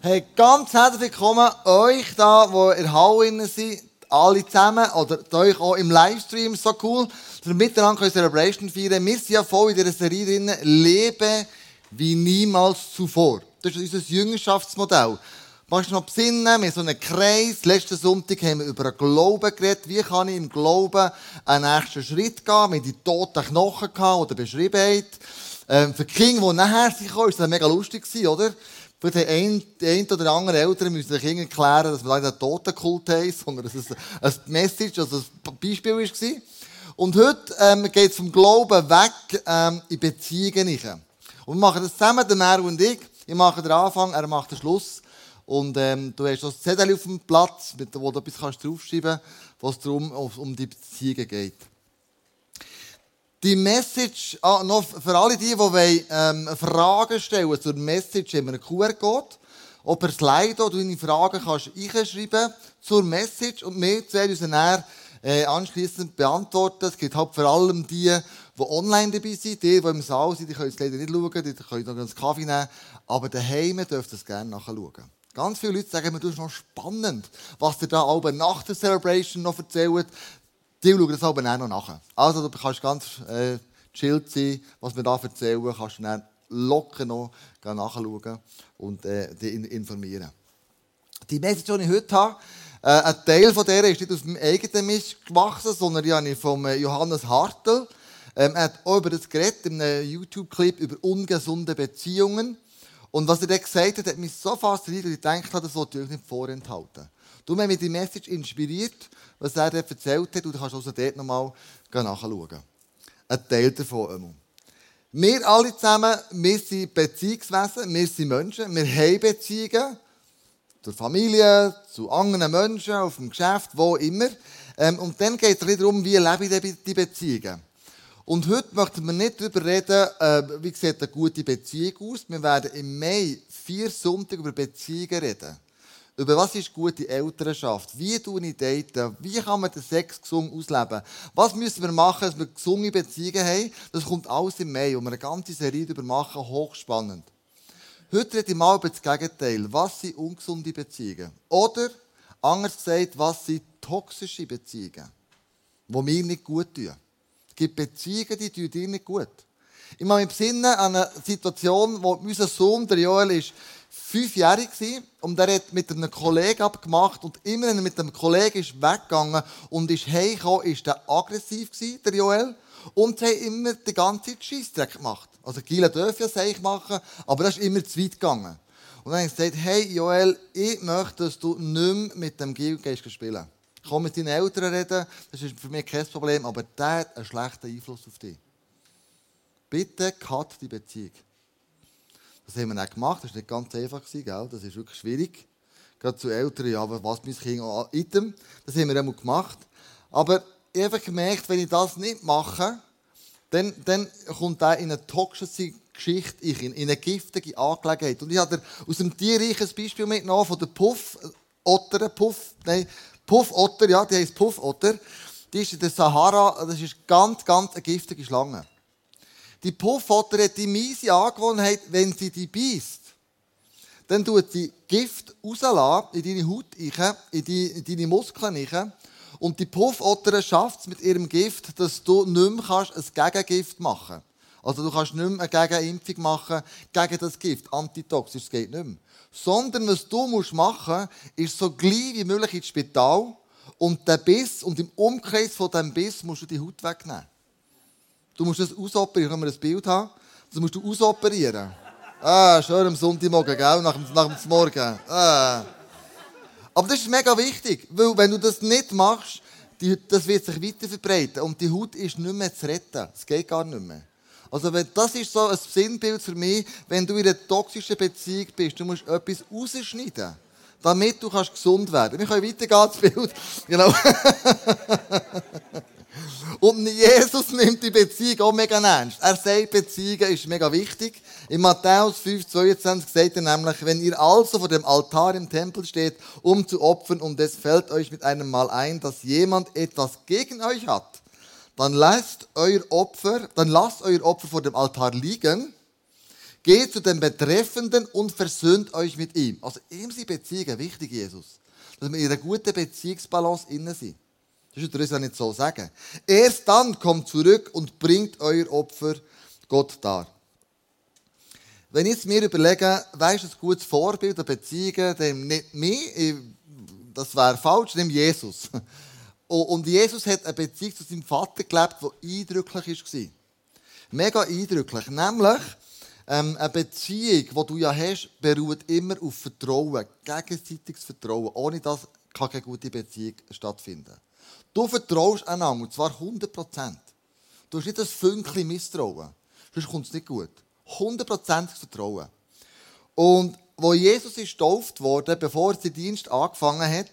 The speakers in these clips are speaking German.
Hey, ganz herzlich willkommen euch da, die in der sind, alle zusammen, oder euch auch im Livestream, so cool, dass wir miteinander eine Celebration feiern Wir sind ja voll in dieser Serie drin, Lebe wie niemals zuvor. Das ist unser Jüngerschaftsmodell. Machst du noch besinnen, wir so einen Kreis. Letzten Sonntag haben wir über den Glauben geredet. Wie kann ich im Glauben einen nächsten Schritt gehen? Haben die toten Knochen gehabt, oder Beschriebenheit. Ähm, für die Kinder, die nachher sind, war das mega lustig, oder? Für den einen, oder andere Eltern müssen sich irgendwie erklären, dass wir einen Totenkult haben, sondern dass es ein Message, also ein Beispiel war. Und heute ähm, geht es vom Glauben weg ähm, in Beziehungen hinein. Und wir machen das zusammen, der Mer und ich. Ich mache den Anfang, er macht den Schluss. Und ähm, du hast das Zettel auf dem Platz, mit, wo du etwas kannst draufschreiben kannst, was darum um die Beziehungen geht. Die Message, ah, noch für alle die, die wollen, ähm, Fragen stellen zur Message, haben wir einen QR-Code. Ob per Slide du deine Fragen kannst einschreiben zur Message und wir werden uns dann äh, anschließend beantworten. Es gibt halt vor allem die, die online dabei sind. Die, die im Saal sind, die können es leider nicht schauen, die können noch einen Kaffee nehmen. Aber daheim dürft ihr es gerne nachschauen. Ganz viele Leute sagen mir, du ist noch spannend, was ihr da oben nach der Celebration noch erzählt. Die schauen das aber auch noch nach. Also, du kannst ganz äh, chillt sein, was wir da erzählen, kannst du dann locker noch nachschauen und äh, dich informieren. Die Message, die ich heute habe, äh, ein Teil von der ist nicht aus meinem eigenen Mist gewachsen, sondern die habe ich von äh, Johannes Hartl. Ähm, er hat auch über das geredet, in einem YouTube-Clip über ungesunde Beziehungen. Und was er dann gesagt hat, hat mich so fasziniert, dass ich gedacht das sollte ich nicht vorenthalten. Du hast mich die Message inspiriert, was er dort erzählt hat, und du kannst also dort nochmal nachschauen. Ein Teil davon. Wir alle zusammen, wir sind Beziehungswesen, wir sind Menschen, wir haben Beziehungen zur Familie, zu anderen Menschen, auf dem Geschäft, wo immer. Ähm, und dann geht es darum, wie lebe ich die Beziehungen. Und heute möchten wir nicht darüber reden, äh, wie sieht eine gute Beziehung aus. Wir werden im Mai vier Sonntage über Beziehungen reden. Über was ist gute Elternschaft? Wie tun ich daten? Wie kann man den Sex gesund ausleben? Was müssen wir machen, dass wir gesunde Beziehungen haben? Das kommt alles im Mai, wo wir eine ganze Serie darüber machen, hochspannend. Heute rede ich mal über das Gegenteil. Was sind ungesunde Beziehungen? Oder, anders gesagt, was sind toxische Beziehungen, die mir nicht gut tun? Es gibt Beziehungen, die tun dir nicht gut. Ich mache mich besinnen an eine Situation, wo unser Sohn, der Joel, ist fünfjährig war und er hat mit einem Kollegen abgemacht und immer wenn er mit dem Kollegen ist weggegangen und ist heimgekommen, ist er aggressiv gewesen, der Joel. Und haben immer die ganze Zeit Scheissdreck gemacht. Also Gila dürfen ja Seich machen, aber das ist immer zu weit gegangen. Und dann habe ich gesagt, hey Joel, ich möchte, dass du nicht mehr mit dem Gil gehst spielen. Komm mit deinen Eltern reden, das ist für mich kein Problem, aber der hat einen schlechten Einfluss auf dich. Bitte cut die Beziehung. Das haben wir dann gemacht. Das war nicht ganz einfach. Gell? Das ist wirklich schwierig. Gerade zu Eltern, ja, was mein Kind an Item. Das haben wir einmal gemacht. Aber ich habe gemerkt, wenn ich das nicht mache, dann, dann kommt er in eine toxische Geschichte, in eine giftige Angelegenheit. Und ich habe aus dem Tierreich ein Beispiel mitgenommen von der Puff, Puff, nein, Puff Otter, ja, die heißt Puff Otter. Die ist in der Sahara, das ist ganz, ganz eine giftige Schlange. Die Puffotter hat die miese Angewohnheit, wenn sie die beißt, dann tut sie Gift rauslassen in deine Haut, in, deine Muskeln. Und die Puffotter schafft es mit ihrem Gift, dass du nicht mehr kannst ein Gegengift machen kannst. Also du kannst nicht mehr eine Gegenimpfung machen gegen das Gift, antitoxisch, das geht nicht mehr. Sondern was du musst machen ist so gleich wie möglich ins Spital und den Biss und im Umkreis von diesem Biss musst du die Haut wegnehmen. Du musst das ausoperieren. Können wir ein Bild haben? Das musst du ausoperieren. Ah, schön am Sonntagmorgen, gell? Nach, nach dem Morgen. Ah. Aber das ist mega wichtig, weil wenn du das nicht machst, die, das wird sich weiter verbreiten und die Haut ist nicht mehr zu retten. Es geht gar nicht mehr. Also wenn, das ist so ein Sinnbild für mich, wenn du in einer toxischen Beziehung bist, du musst etwas rausschneiden, damit du kannst gesund werden. Wir können weitergehen, das Bild. Genau. Und Jesus nimmt die Beziehung auch mega ernst. Er sagt, Beziehungen ist mega wichtig. In Matthäus 5, 22 sagt er nämlich, wenn ihr also vor dem Altar im Tempel steht, um zu opfern und es fällt euch mit einem Mal ein, dass jemand etwas gegen euch hat, dann lasst euer Opfer, dann lasst euer Opfer vor dem Altar liegen, Geht zu dem Betreffenden und versöhnt euch mit ihm. Also ihm sind Beziehungen wichtig, Jesus. Dass wir in einer guten Beziehungsbalance innen sind. Das ist uns nicht so sagen. Erst dann kommt zurück und bringt euer Opfer Gott dar. Wenn ich mir überlege, wer ist ein gutes Vorbild der Beziehungen, dann nicht mich, das wäre falsch, nimm Jesus. Und Jesus hat eine Beziehung zu seinem Vater gelebt, die eindrücklich war. Mega eindrücklich. Nämlich, ähm, eine Beziehung, die du ja hast, beruht immer auf Vertrauen, gegenseitiges Vertrauen. Ohne das kann keine gute Beziehung stattfinden. Du vertraust einander, und zwar 100 Prozent. Du hast nicht das Fünkchen Misstrauen. Sonst kommt es nicht gut. 100% Vertrauen. Und wo Jesus ist getauft wurde, bevor er seinen Dienst angefangen hat,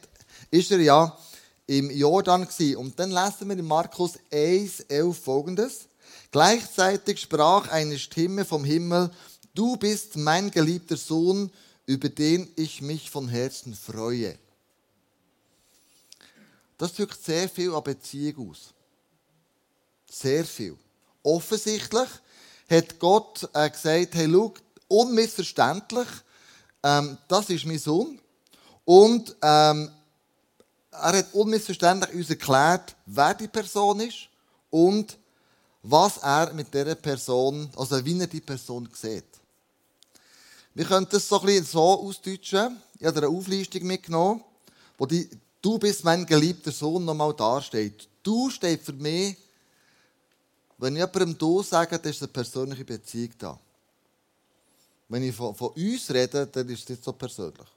ist er ja im Jordan gewesen. Und dann lesen wir in Markus 1, 11 folgendes. Gleichzeitig sprach eine Stimme vom Himmel, du bist mein geliebter Sohn, über den ich mich von Herzen freue. Das drückt sehr viel an Beziehung aus. Sehr viel. Offensichtlich hat Gott äh, gesagt, hey, schau, unmissverständlich, ähm, das ist mein Sohn. Und ähm, er hat unmissverständlich uns erklärt, wer die Person ist und was er mit dieser Person, also wie er die Person sieht. Wir können das so ein bisschen so ausdeutschen. Ich habe eine Auflistung mitgenommen, wo die Du bist mein geliebter Sohn nochmal dasteht. Du steht für mich wenn ich jemandem «du» sage, dann ist eine persönliche Beziehung da. Wenn ich von, von uns rede, dann ist es nicht so persönlich.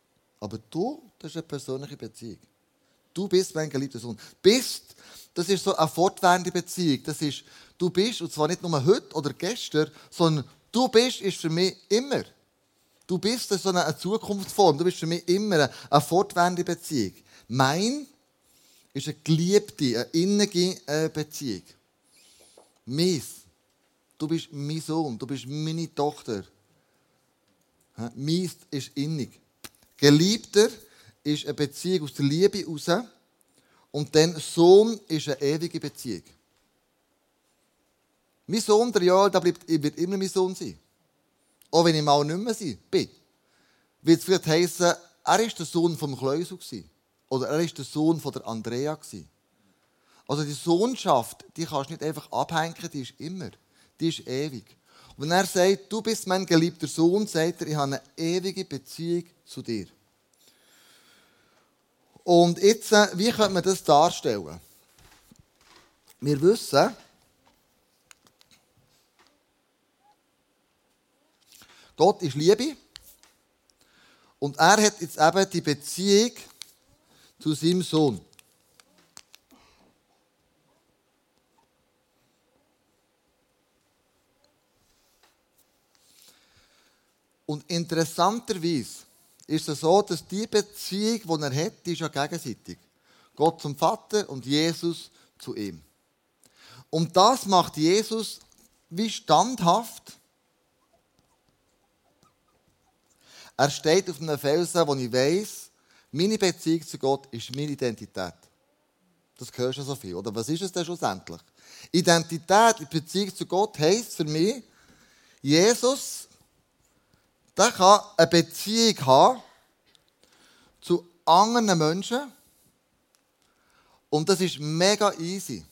Aber du, das ist eine persönliche Beziehung. Du bist mein geliebter Sohn. Bist, das ist so eine fortwährende Beziehung. Das ist, du bist, und zwar nicht nur heute oder gestern, sondern du bist, ist für mich immer. Du bist so eine Zukunftsform. Du bist für mich immer eine fortwährende Beziehung. Mein ist eine geliebte, eine innige äh, Beziehung. Mies. Du bist mein Sohn, du bist meine Tochter. Mies ist innig. Geliebter ist eine Beziehung aus der Liebe heraus. Und dann Sohn ist eine ewige Beziehung. Mein Sohn, der Joel, der bleibt, wird immer mein Sohn sein. Auch wenn ich mal nicht mehr bin. Wird es vielleicht heissen, er war der Sohn vom Kleusel. Oder er war der Sohn von der Andrea. Also die Sohnschaft, die kannst du nicht einfach abhängen, die ist immer. Die ist ewig. Und wenn er sagt, du bist mein geliebter Sohn, sagt er, ich habe eine ewige Beziehung zu dir. Und jetzt, äh, wie könnte man das darstellen? Wir wissen, Gott ist Liebe. Und er hat jetzt eben die Beziehung zu seinem Sohn. Und interessanterweise ist es so, dass die Beziehung, die er hat, die ist ja gegenseitig. Gott zum Vater und Jesus zu ihm. Und das macht Jesus wie standhaft. Er steht auf einem Felsen, wo ich weiß, meine Beziehung zu Gott ist meine Identität. Das hörst du so viel. Oder was ist es denn schlussendlich? Identität, Beziehung zu Gott heisst für mich, Jesus der kann eine Beziehung haben zu anderen Menschen. Und das ist mega easy.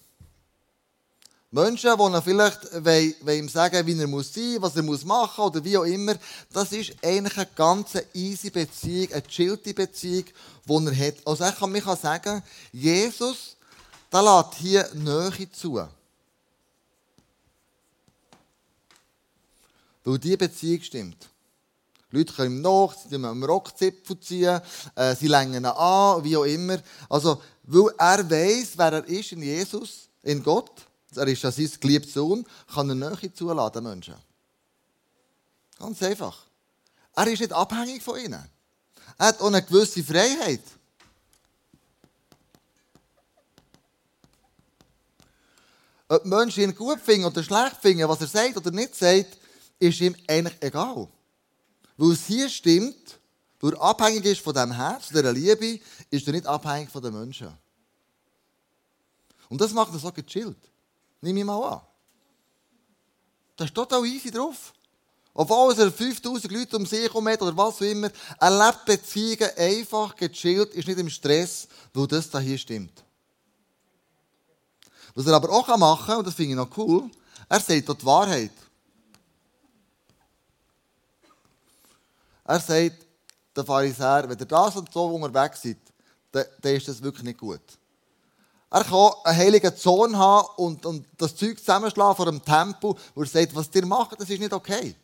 Menschen, die er vielleicht wollen, ihm sagen wie er muss sein was er muss machen oder wie auch immer, das ist eigentlich eine ganz easy Beziehung, eine chillte Beziehung, die er hat. Also ich kann mich sagen, Jesus, der lässt hier Nähe zu. Weil diese Beziehung stimmt. Leute kommen nach, sie ziehen am Rockzipfel ziehen, äh, sie längen ihn an, wie auch immer. Also, weil er weiß, wer er ist in Jesus, in Gott, er ist ja sein geliebter Sohn, kann er Nähe zuladen, Menschen. Ganz einfach. Er ist nicht abhängig von ihnen. Er hat auch eine gewisse Freiheit. Ob Menschen ihn gut finden oder schlecht finden, was er sagt oder nicht sagt, ist ihm eigentlich egal. Weil es hier stimmt, weil er abhängig ist von dem Herz, dieser Liebe, ist er nicht abhängig von den Menschen. Und das macht er so gechillt. Nimm ich mal an. Das ist total easy drauf. Obwohl er 5000 Leute um sich herum hat oder was auch immer, er lebt Beziehungen einfach, gechillt, ist nicht im Stress, weil das da hier stimmt. Was er aber auch machen kann, und das finde ich noch cool, er sagt dort die Wahrheit. Er sagt, der Pharisäer, wenn ihr das und so unterwegs seid, dann ist das wirklich nicht gut. Er kann einen heiligen Zorn haben und, und das Zeug zusammenschlagen vor dem Tempel, wo er sagt, was ihr macht, das ist nicht okay.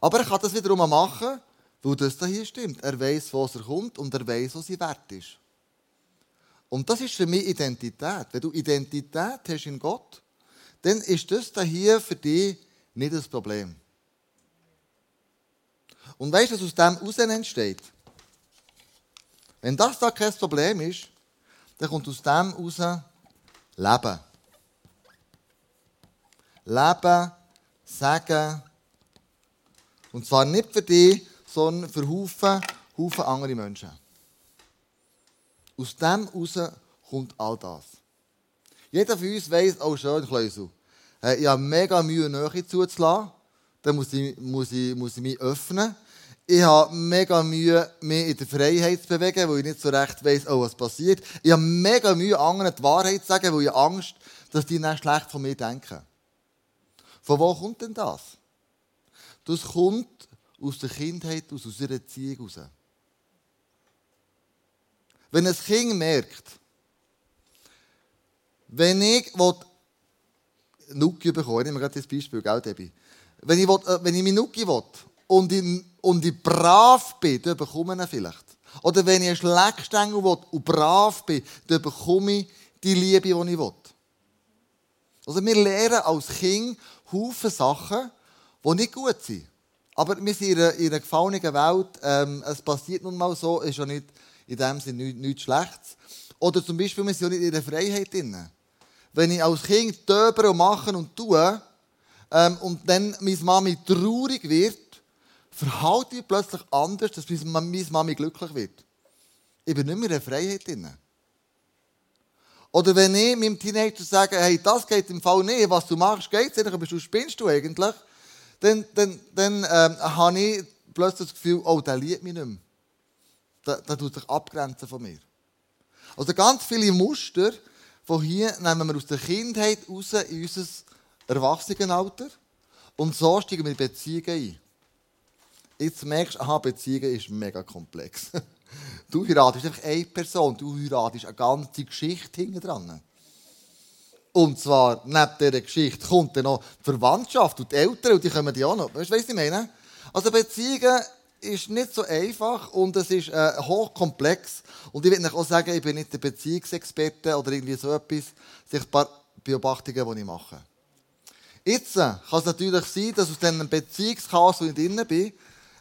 Aber er kann das wiederum machen, weil das da hier stimmt. Er weiß, wo er kommt und er weiß, was sie wert ist. Und das ist für mich Identität. Wenn du Identität hast in Gott, dann ist das da hier für dich nicht das Problem. Und weißt du, was aus dem heraus entsteht? Wenn das da kein Problem ist, dann kommt aus dem heraus Leben. Leben, Sagen. Und zwar nicht für dich, sondern für Haufen, Haufen andere Menschen. Aus dem heraus kommt all das. Jeder von uns weiss, oh schön, Kleusel, ich habe mega Mühe, Nähe zuzulassen. Dann muss ich, muss, ich, muss ich mich öffnen. Ich habe mega Mühe, mich in der Freiheit zu bewegen, weil ich nicht so recht weiss, oh, was passiert. Ich habe mega Mühe, anderen die Wahrheit zu sagen, weil ich Angst dass die dann schlecht von mir denken. Von wo kommt denn das? Das kommt aus der Kindheit, aus unserer Erziehung heraus. Wenn ein Kind merkt, wenn ich Nuki bekomme, ich nehme gerade das Beispiel, gell, Debbie? Wenn ich, will, äh, wenn ich meine Nuki will und ich, und ich brav bin, dann bekomme ich ihn vielleicht. Oder wenn ich einen Schleckstängel will und brav bin, dann bekomme ich die Liebe, die ich will. Also wir lernen als Kind Haufen Sachen, die nicht gut sind. Aber wir sind in einer, in einer gefallenen Welt. Ähm, es passiert nun mal so, ist ja nicht in dem Sinne nichts, nichts Schlechtes. Oder zum Beispiel, wir sind ja nicht in der Freiheit drin. Wenn ich als Kind töber und machen und tue, ähm, und dann meine Mami traurig wird, verhalte ich plötzlich anders, dass meine Mami glücklich wird. Ich bin nicht mehr in der Freiheit drin. Oder wenn ich meinem Teenager sage, hey, das geht im Fall nicht, was du machst, geht es nicht, aber du spinnst du eigentlich, dann, dann, dann ähm, habe ich plötzlich das Gefühl, oh, der liebt mich nicht mehr der, der tut sich abgrenzen von mir. Also ganz viele Muster von hier nehmen wir aus der Kindheit raus in unser Erwachsenenalter und so steigen wir in Beziehungen ein. Jetzt merkst du, Beziehungen ist mega komplex. Du heiratest einfach eine Person, du heiratest eine ganze Geschichte hinten dran. Und zwar, neben dieser Geschichte kommt dann noch die Verwandtschaft und die Eltern und die kommen die auch noch. Weißt du, was ich meine? Also Beziehungen ist nicht so einfach und es ist äh, hochkomplex. Und ich will auch sagen, ich bin nicht der Beziehungsexperte oder irgendwie so etwas. Sind ein paar Beobachtungen, die ich mache. Jetzt äh, kann es natürlich sein, dass aus diesem Beziehungschaos, wo ich drin bin,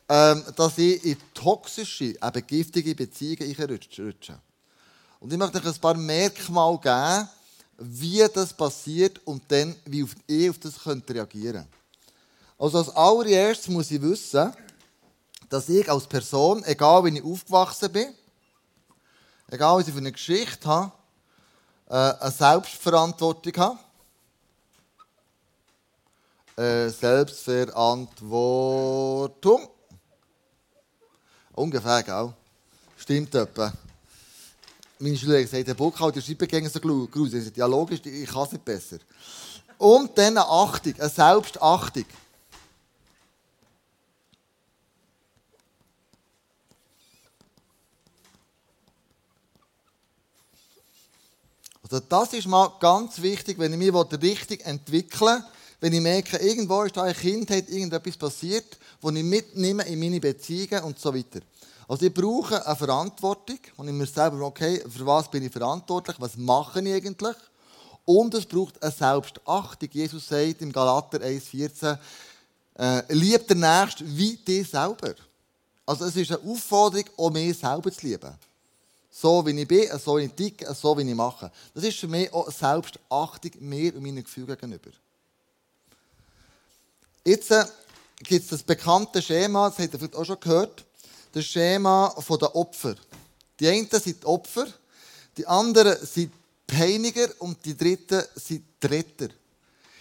ähm, dass ich in toxische, eben giftige Beziehungen reinrutsche. Und ich möchte euch ein paar Merkmale geben, wie das passiert und dann, wie ihr auf das könnt reagieren könnt. Also als allererstes muss ich wissen, dass ich als Person, egal wie ich aufgewachsen bin, egal was ich für eine Geschichte habe, äh, eine Selbstverantwortung habe. Äh, Selbstverantwortung. Ungefähr, gell? Stimmt etwa. Meine Schüler haben gesagt, der Buchhalter schreibt gegen so gruselig. Ja, logisch, ich kann es nicht besser. Und dann eine Achtung, eine Selbstachtung. Also das ist mal ganz wichtig, wenn ich mich richtig entwickeln will, wenn ich merke, irgendwo ist da eine Kindheit, irgendetwas passiert, wo ich mitnehme in meine Beziehungen und so weiter. Also ich brauche eine Verantwortung und ich mir selber, okay, für was bin ich verantwortlich, was mache ich eigentlich? Und es braucht eine Selbstachtung. Jesus sagt im Galater 1,14, äh, lieb den Nächsten wie dich selber. Also es ist eine Aufforderung, auch mich selber zu lieben. So wie ich bin, so wie ich ticke, so wie ich mache. Das ist für mich auch Selbstachtung mir und meinen Gefühlen gegenüber. Jetzt äh, gibt es das bekannte Schema, das habt ihr vielleicht auch schon gehört, das Schema der Opfer. Die einen sind die Opfer, die anderen sind die Peiniger und die dritten sind die Retter.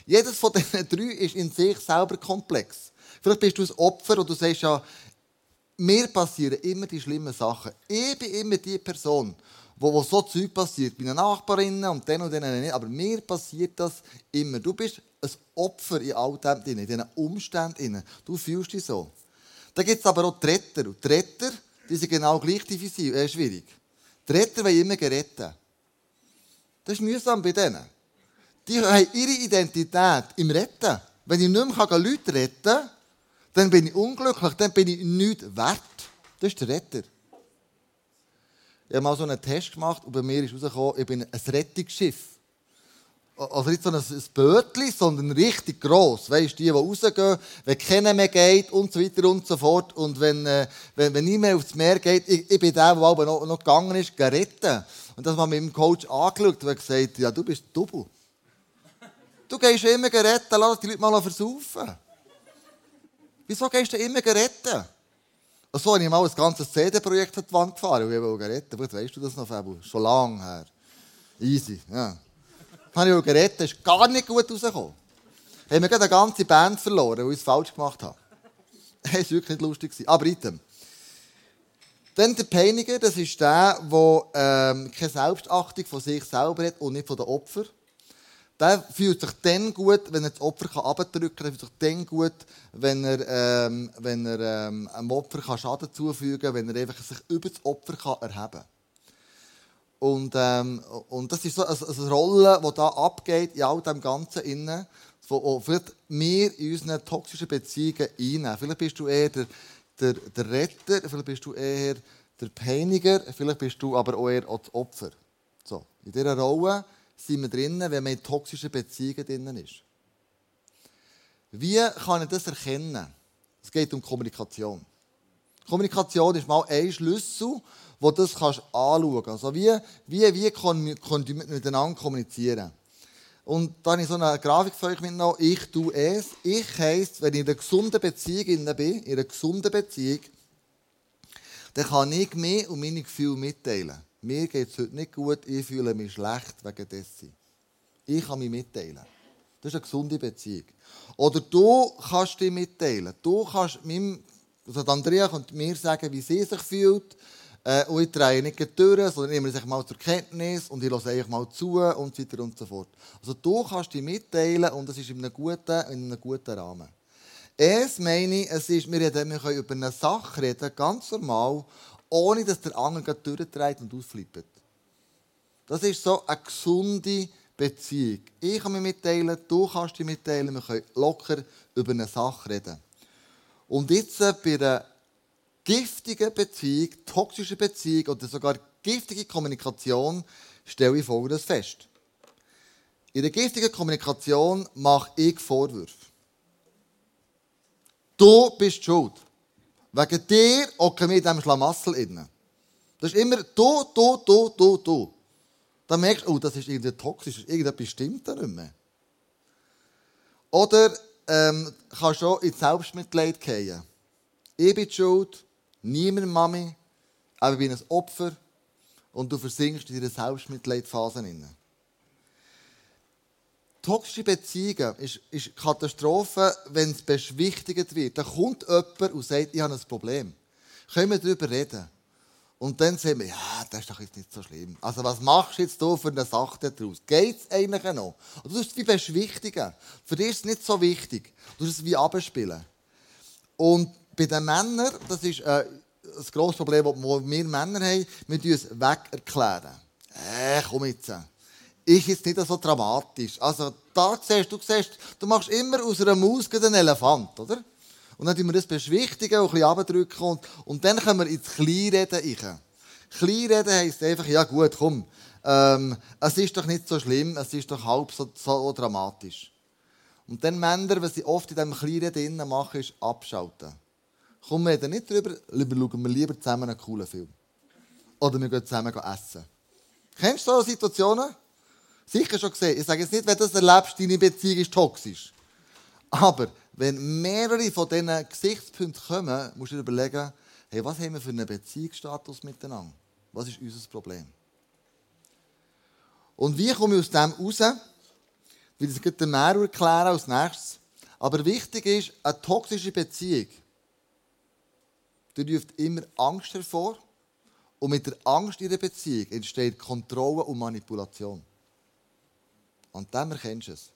Jedes von diesen drei ist in sich selber komplex. Vielleicht bist du ein Opfer und du sagst ja, mir passieren immer die schlimmen Sachen. Ich bin immer die Person, wo, wo so Zeug passiert. Bei einer Nachbarin und den und denen nicht. Aber mir passiert das immer. Du bist ein Opfer in all dem in diesen Umständen. Du fühlst dich so. Da gibt es aber auch die Retter. Und die Retter, die sind genau gleich äh, schwierig. Die Retter wollen immer gerettet. Das ist mühsam bei denen. Die haben ihre Identität im Retten. Wenn ich nicht mehr Leute retten kann, dann bin ich unglücklich, dann bin ich nichts wert. Das ist der Retter. Ich habe mal so einen Test gemacht und bei mir ist herausgekommen, ich bin ein Rettungsschiff. Also nicht so ein Bötchen, sondern richtig gross. Weißt du, die, die rausgehen, wenn keiner mehr geht und so weiter und so fort. Und wenn, äh, wenn, wenn niemand aufs Meer geht, ich, ich bin der, der aber noch, noch gegangen ist, retten. Und das haben wir mit dem Coach angeschaut und gesagt, ja, du bist Double. Du gehst immer retten, lass die Leute mal versaufen. Wieso gehst du immer retten? So habe ich mal ein ganzes CD-Projekt an die Wand gefahren und ich wollte retten. Gut, weißt du das noch, Fabio? Schon lange her. Easy, ja. Dann habe ich gerettet, ist gar nicht gut rausgekommen. Haben wir gerade eine ganze Band verloren, weil ich es falsch gemacht habe. Das war wirklich nicht lustig. Aber item. Dann der Peiniger, das ist der, der ähm, keine Selbstachtung von sich selber hat und nicht von den Opfern. Der fühlt sich dann gut, wenn er das Opfer abdrücken kann. Er fühlt sich dann gut, wenn er, ähm, wenn er ähm, einem Opfer Schaden zufügen kann, wenn er einfach sich über das Opfer kann erheben kann. Und, ähm, und das ist so eine, eine Rolle, die da abgeht in all dem Ganzen innen, wo vielleicht wir in unseren toxischen Beziehungen einnehmen. Vielleicht bist du eher der, der, der Retter, vielleicht bist du eher der Peiniger, vielleicht bist du aber auch eher das Opfer. So, in dieser Rolle sind wir drinnen, wenn man in toxischen Beziehungen drinnen ist. Wie kann ich das erkennen? Es geht um Kommunikation. Kommunikation ist mal ein Schlüssel, wo du das kannst anschauen kannst. Also wie, wie, wie können wir miteinander kommunizieren? Und da habe ich so eine Grafik für euch mitgenommen. Ich tue es. Ich heisst, wenn ich in einer gesunden Beziehung bin, in einer gesunden Beziehung, dann kann ich mir und meine Gefühle mitteilen mir geht es heute nicht gut, ich fühle mich schlecht wegen dessen. Ich kann mich mitteilen. Das ist eine gesunde Beziehung. Oder du kannst dich mitteilen. Du kannst meinem, also Andrea könnte mir sagen, wie sie sich fühlt. Äh, und ich drehe nicht durch, sondern nehme sich mal zur Kenntnis und ich höre einfach mal zu und so weiter und so fort. Also du kannst dich mitteilen und es ist in einem guten, in einem guten Rahmen. Es meine ich, es ist, wir, reden, wir können über eine Sache reden, ganz normal, ohne dass der andere durchdreht und ausflippt. Das ist so eine gesunde Beziehung. Ich kann mich mitteilen, du kannst dich mitteilen, wir können locker über eine Sache reden. Und jetzt äh, bei einer giftigen Beziehung, toxischen Beziehung oder sogar giftige Kommunikation stelle ich Folgendes fest. In der giftigen Kommunikation mache ich Vorwürfe. Du bist schuld. Wegen dir hocken wir in diesem Schlamassel innen. Das ist immer du, du, du, du, du. Dann merkst du, oh, das ist irgendwie toxisch, irgendetwas stimmt da nicht mehr. Oder ähm, kannst du auch ins Selbstmitleid gehen. Ich bin schuld, niemand Mami, aber ich bin ein Opfer und du versinkst in deiner Selbstmitleidphase. Toxische Beziehungen ist, ist Katastrophe, wenn es beschwichtigt wird. Da kommt jemand und sagt, ich habe ein Problem. Können wir darüber reden? Und dann sagen wir, ja, das ist doch jetzt nicht so schlimm. Also was machst du jetzt hier für eine Sache daraus? Geht es eigentlich noch? Du tust es wie beschwichtigen. Für dich ist es nicht so wichtig. Du tust es wie abspielen. Und bei den Männern, das ist äh, das grosse Problem, das wir Männer haben, wir tun es weg erklären. Äh, komm jetzt ist jetzt nicht so dramatisch. Also da siehst du, siehst, du machst immer aus einer Maus einen Elefant, oder? Und dann tun wir das beschwichtigen und ein bisschen abdrücken und, und dann können wir ins Kleinreden rein. Kleinreden heisst einfach, ja gut, komm, ähm, es ist doch nicht so schlimm, es ist doch halb so, so dramatisch. Und dann Männer, was sie oft in diesem Kleinreden machen, ist abschalten. Kommen wir reden nicht drüber, lieber schauen wir lieber zusammen einen coolen Film. Oder wir gehen zusammen essen. Kennst du solche Situationen? Sicher schon gesehen. Ich sage jetzt nicht, wenn du das erlebst, deine Beziehung ist toxisch. Aber wenn mehrere von diesen Gesichtspunkten kommen, musst du dir überlegen, hey, was haben wir für einen Beziehungsstatus miteinander? Was ist unser Problem? Und wie komme ich aus dem raus? Will das der Mero erklären als nächstes. Aber wichtig ist, eine toxische Beziehung, die ruft immer Angst hervor. Und mit der Angst in der Beziehung entsteht Kontrolle und Manipulation. An dem erkennst du es.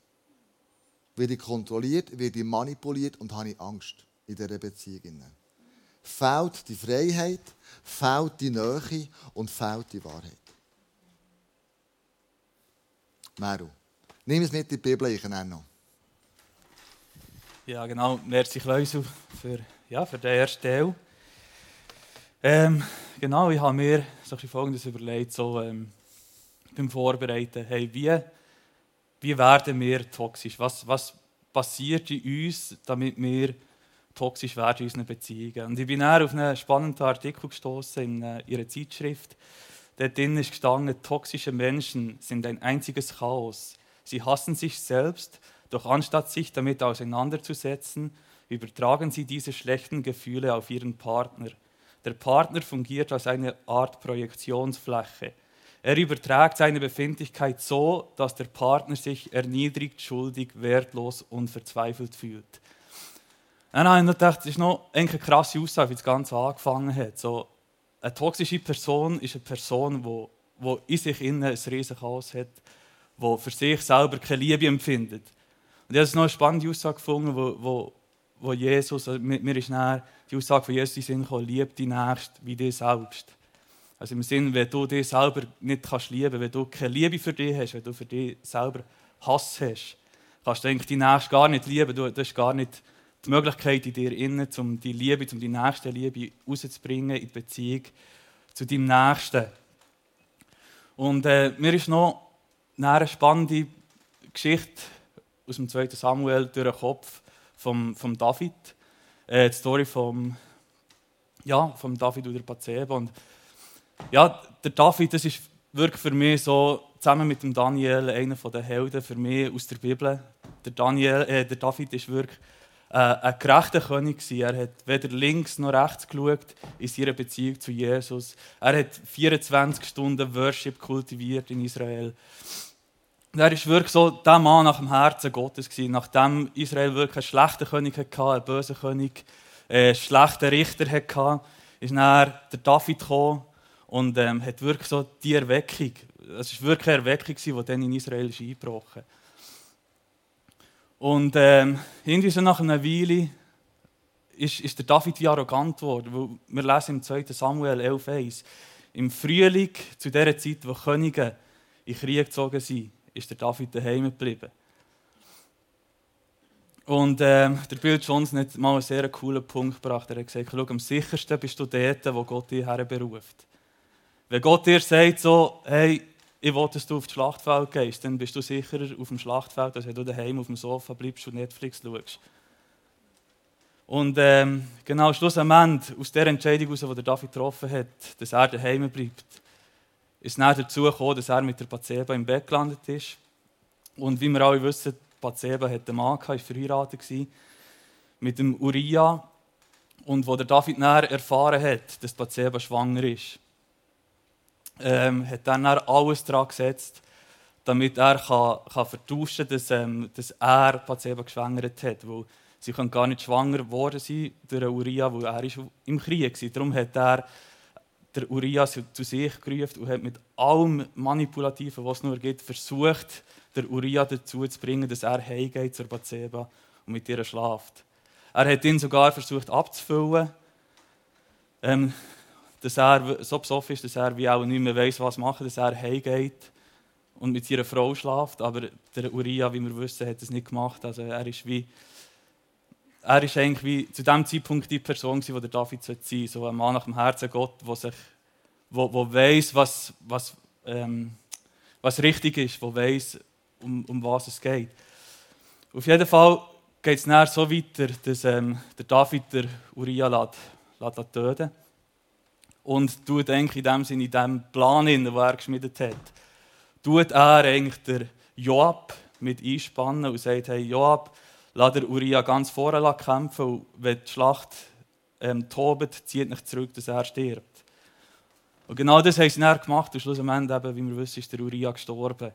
Werde ich kontrolliert, werde ich manipuliert und habe ich Angst in dieser Beziehung. Fehlt die Freiheit, fehlt die Nähe und fehlt die Wahrheit. Meru, nimm es mit in die Bibel, ich noch. Ja, genau. Merci, Kleusel, für, ja, für den ersten Teil. Ähm, genau, ich habe mir so Folgendes überlegt, so ähm, beim Vorbereiten. Hey, wie, wie werden wir toxisch? Was, was passiert in uns, damit wir toxisch werden in unseren Beziehungen? Und ich bin auf einen spannenden Artikel gestoßen in äh, ihrer Zeitschrift. Dort drin ist gestanden, toxische Menschen sind ein einziges Chaos. Sie hassen sich selbst, doch anstatt sich damit auseinanderzusetzen, übertragen sie diese schlechten Gefühle auf ihren Partner – der Partner fungiert als eine Art Projektionsfläche. Er überträgt seine Befindlichkeit so, dass der Partner sich erniedrigt, schuldig, wertlos und verzweifelt fühlt. Dann habe ich gedacht, das ist noch eine krasse Aussage, wie das Ganze angefangen hat. So, eine toxische Person ist eine Person, die, in sich innen ein riesiges Chaos hat, die für sich selber keine Liebe empfindet. Und ich habe noch eine spannende Aussage gefunden, wo, wo, wo Jesus, also mir ist nachher die Aussage von Jesus in Sinn gekommen, lieb die Nächste wie dich selbst. Also im Sinn, wenn du dich selber nicht kannst lieben, wenn du keine Liebe für dich hast, wenn du für dich selber Hass hast, kannst du eigentlich die Nächste gar nicht lieben. Du, hast gar nicht die Möglichkeit in dir innen, um die Liebe, um die nächste Liebe rauszubringen in die Beziehung zu deinem Nächsten. Und äh, mir ist noch eine spannende Geschichte aus dem 2. Samuel durch den Kopf vom, vom David, äh, die Story vom, ja, vom David und der Bathseba. Und ja, der David, das ist wirklich für mich so, zusammen mit dem Daniel, einer der Helden für mich aus der Bibel. Der, Daniel, äh, der David ist wirklich äh, ein gerechter König gewesen. Er hat weder links noch rechts geschaut in seiner Beziehung zu Jesus. Er hat 24 Stunden Worship kultiviert in Israel. Er war wirklich so der Mann nach dem Herzen Gottes. Nachdem Israel wirklich einen schlechten König hatte, einen bösen König, einen schlechten Richter hatte, ist dann der David gekommen und ähm, hat wirklich so die Erweckung, es war wirklich eine Erweckung, die dann in Israel ist eingebrochen Und ähm, irgendwie so nach einer Weile ist, ist der David wie arrogant geworden. wir lesen im 2. Samuel 11,1 Im Frühling, zu der Zeit, wo Könige in Krieg gezogen sind, ist der David daheim geblieben. Und äh, der Bill Johnson hat mal einen sehr coolen Punkt gebracht. Er hat gesagt, schau, am sichersten bist du dort, wo Gott dich herberuft. Wenn Gott dir sagt, so, hey, ich will, dass du auf das Schlachtfeld gehst, dann bist du sicherer auf dem Schlachtfeld, als wenn du daheim auf dem Sofa bleibst und Netflix schaust. Und ähm, genau schlussendlich, aus der Entscheidung, die der David getroffen hat, dass er daheim bleibt, ist dann dazu gekommen, dass er mit der Bathseba im Bett gelandet ist. Und wie wir alle wissen, Bathseba hatte einen Mann, war verheiratet mit dem Uriah. Und wo der David dann erfahren hat, dass Bathseba schwanger ist, ähm, hat dann alles daran gesetzt, damit er kann, kann vertauschen kann, dass, ähm, dass er Bathseba geschwängert hat. Weil sie kann gar nicht schwanger geworden sein durch Uriah, weil er ist im Krieg war. Darum hat er der Urias zu sich gerufen und hat mit allem Manipulativen, was es nur gibt, versucht, der Uriah dazu zu bringen, dass er heimgeht zur Bathseba und mit ihr schlaft. Er hat ihn sogar versucht abzufüllen, ähm, dass er so besoffen ist, dass er wie auch nicht mehr weiß, was machen, dass er heimgeht und mit ihrer Frau schlaft. Aber der Uriah, wie wir wissen, hat es nicht gemacht. Also er ist wie er ist eigentlich wie zu dem Zeitpunkt die Person, die der David sein sollte. So ein Mann nach dem Herzen Gott, der sich, wo, wo weiß, was, was, ähm, was richtig ist, der weiß, um, um was es geht. Auf jeden Fall geht es so weiter, dass ähm, der David der Uriah lässt, lässt töten und tut eigentlich in dem Sinne, in dem Plan, den er geschmiedet hat, tut er eigentlich der Joab mit einspannen und sagt, hey Joab, lass der Uriah ganz vorne kämpfen und wenn die Schlacht ähm, tobt, zieht nicht zurück, dass er stirbt. Und genau das haben sie dann gemacht und schlussendlich, eben, wie wir wissen, ist der Uriah gestorben.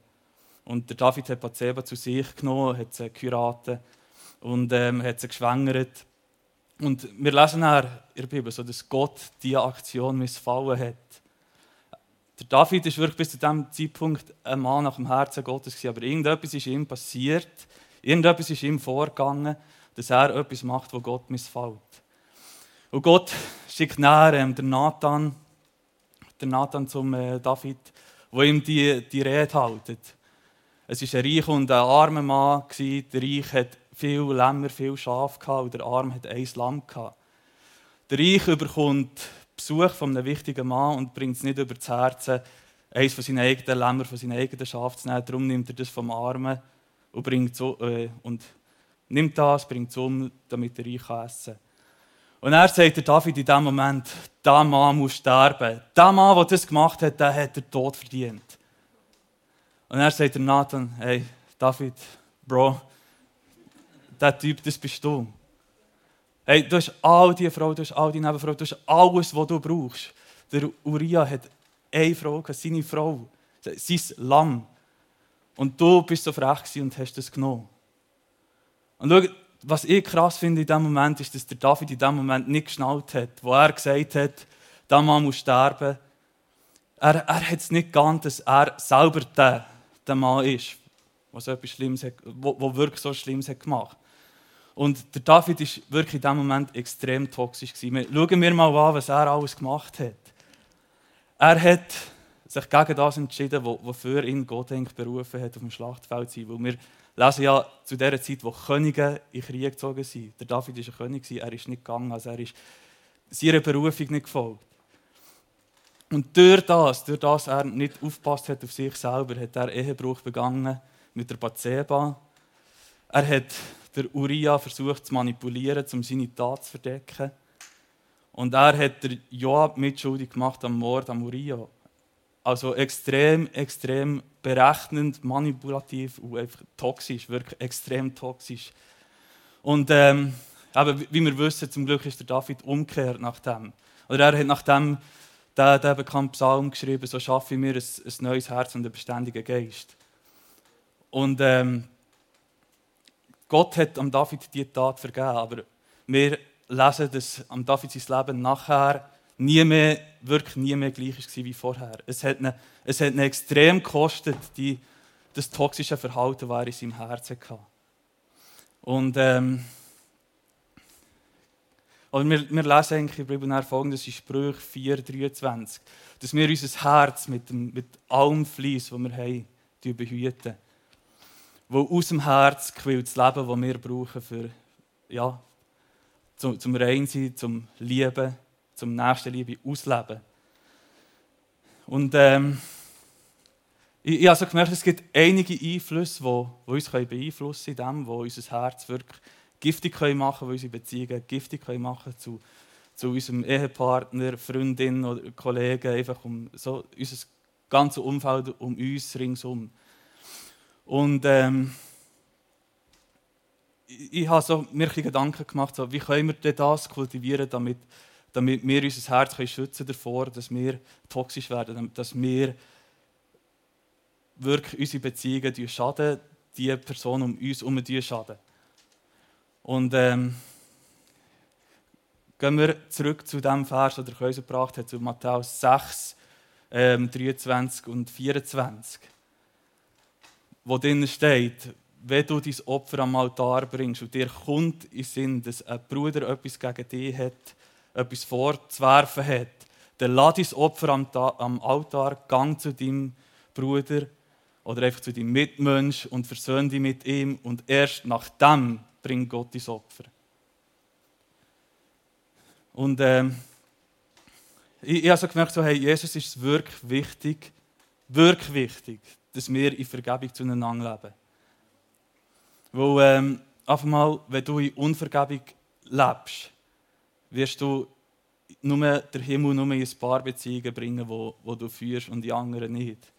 Und der David hat Bathseba zu sich genommen, hat sie geheiratet und ähm, hat sie geschwängert. Und wir lesen dann in der Bibel, so, dass Gott diese Aktion missfallen hat. Der David ist wirklich bis zu diesem Zeitpunkt ein Mann nach dem Herzen Gottes gewesen, aber irgendetwas ist ihm passiert, irgendetwas ist ihm vorgegangen, dass er etwas macht, wo Gott missfällt. Und Gott schickt näher ähm, den Nathan, den Nathan zum äh, David, wo ihm die, die Rede haltet. Es war ein reich und ein armer Mann. Der Reich hat viel Lämmer, viel Schaf und der Arm hat ein Lamm. Der Reich bekommt Besuch von einem wichtigen Mann und bringt es nicht über das Herz, eines von seinen eigenen Lämmer, von seinen eigenen Schaf zu nehmen. Darum nimmt er das vom Armen und, bringt so, äh, und nimmt das, bringt es um, damit der Reich essen kann. Und er sagt der David in dem Moment, der Mann muss sterben. Der Mann, der das gemacht hat, der hat den Tod verdient. Und er sagt der Nathan, hey, David, Bro, der Typ, das bist du. Hey, du hast all die Frau, du hast all die Nebenfrau, du hast alles, was du brauchst. Der Uriah hat eine Frau, seine Frau, sein Lamm. Und du bist so frech und hast das genommen. Und schau, was ich krass finde in dem Moment, ist, dass der David in dem Moment nicht geschnallt hat, wo er gesagt hat, der Mann muss sterben. Er, er hat es nicht geahnt, dass er selber der, der Mann ist, der so etwas Schlimmes hat, wo, wo wirklich so Schlimmes hat gemacht. Und der David ist wirklich in dem Moment extrem toxisch. Schauen wir mal an, was er alles gemacht hat. Er hat sich gegen das entschieden, wofür ihn Gott eigentlich berufen hat, auf dem Schlachtfeld zu sein. Weil wir lesen ja zu der Zeit, wo Könige in Krieg gezogen sind. Der David war ein König, er ist nicht gegangen, also er ist seiner Berufung nicht gefolgt. Und durch das, durch das er nicht aufgepasst hat auf sich selber, hat er Ehebruch begangen mit der Bathseba. Er hat der Uriah versucht zu manipulieren, um seine Tat zu verdecken. Und er hat der Joab mitschuldig gemacht am Mord am Uriah. Also extrem, extrem berechnend, manipulativ und einfach toxisch, wirklich extrem toxisch. Und ähm, aber wie wir wissen, zum Glück ist der David umgekehrt nach dem. Oder er hat nach dem der, der bekannten Psalm geschrieben, so schaffe ich mir ein, ein neues Herz und einen beständigen Geist. Und ähm, Gott hat am David die Tat vergeben, aber wir lesen, dass am David sein Leben nachher nie mehr, wirklich nie mehr gleich war wie vorher. Es hat ihn, es hat ihn extrem gekostet, die, das toxische Verhalten, das er in seinem Herzen hatte. Und ähm, oder wir, wir lesen eigentlich in der Bibel folgendes in Sprüche 4, 23, dass wir unser Herz mit, dem, mit allem Fleiss, das wir haben, behüten. Wo aus dem Herz quillt das Leben, das wir brauchen für, ja, zum, zum Reinsein, zum Lieben, zum Nächstenliebe ausleben. Und ähm, ich, ich habe so gemerkt, es gibt einige Einflüsse, die, die uns beeinflussen können, in dem, wo unser Herz wirklich giftig können machen können, unsere Beziehungen giftig können machen zu, zu unserem Ehepartner, Freundin oder Kollegen, einfach um so unser ganzes Umfeld um uns ringsum. Und ähm, ich, habe so mir Gedanken gemacht, so, wie können wir das kultivieren, damit, damit wir unser Herz können schützen davor, dass wir toxisch werden, dass wir wirklich unsere Beziehungen schaden, die Person um uns herum schaden. Und ähm, gehen wir zurück zu dem Vers, den der Kaiser gebracht hat, zu Matthäus 6, ähm, 23 und 24. Wo drin steht, wenn du dein Opfer am Altar bringst und dir kommt in Sinn, dass ein Bruder etwas gegen dich hat, etwas vorzuwerfen hat, dann lass dein Opfer am, am Altar, gang zu deinem Bruder oder einfach zu deinem Mitmensch und versöhn dich mit ihm und erst nachdem bringt Gott ins Opfer. Und ähm, ich, ich habe so gemerkt, so, hey, Jesus ist wirklich wichtig, wirklich wichtig, dass wir in Vergebung zueinander leben. Weil, ähm, einfach mal, wenn du in Unvergebung lebst, wirst du nur der Himmel nur in ein paar Beziehungen bringen, wo, wo du führst und die anderen nicht.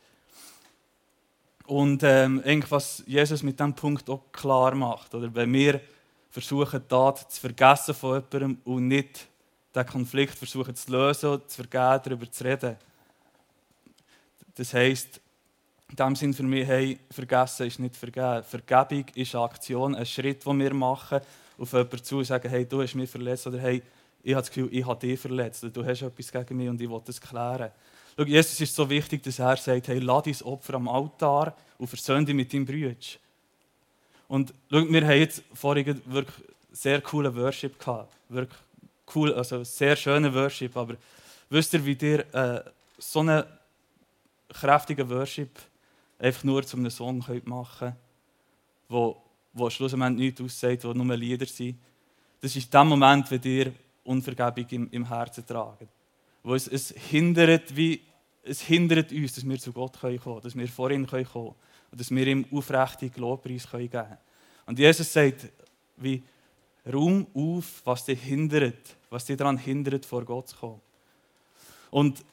Und ähm, was Jesus mit diesem Punkt auch klar macht, oder wenn wir versuchen, Tat zu vergessen von jemandem und nicht den Konflikt versuchen zu lösen, zu vergeben, darüber zu reden. Das heisst, In dem Sinn für mich, hey, vergessen ist nicht vergeben. Vergebung ist eine Aktion, ein Schritt, den wir machen, auf jemanden zu sagen, hey, du hast mich verletzt oder hey, ich habe das Gefühl, ich habe dich verletzt oder du hast etwas gegen mich und ich will das klären. Schau, Jesus ist so wichtig, dass er sagt, hey, lass dein Opfer am Altar und versöhne dich mit deinem Bruder. Und schau, wir haben jetzt vorhin wirklich sehr coolen Worship gehabt. Wirklich cool, also sehr schönen Worship. Aber wisst ihr, wie ihr äh, so einen kräftigen Worship einfach nur zu einem Song machen könnt, wo schlussendlich nichts aussagt, wo nur Lieder sind? Das ist der Moment, wenn ihr Unvergebung im, im Herzen tragen. Wo es, es, hindert, wie, es hindert uns, dass wir zu Gott kommen können, dass wir vor ihn kommen können und dass wir ihm aufrichtig Lobpreis geben können. Und Jesus sagt, wie, Raum auf, was dich hindert, was dich daran hindert, vor Gott zu kommen. Und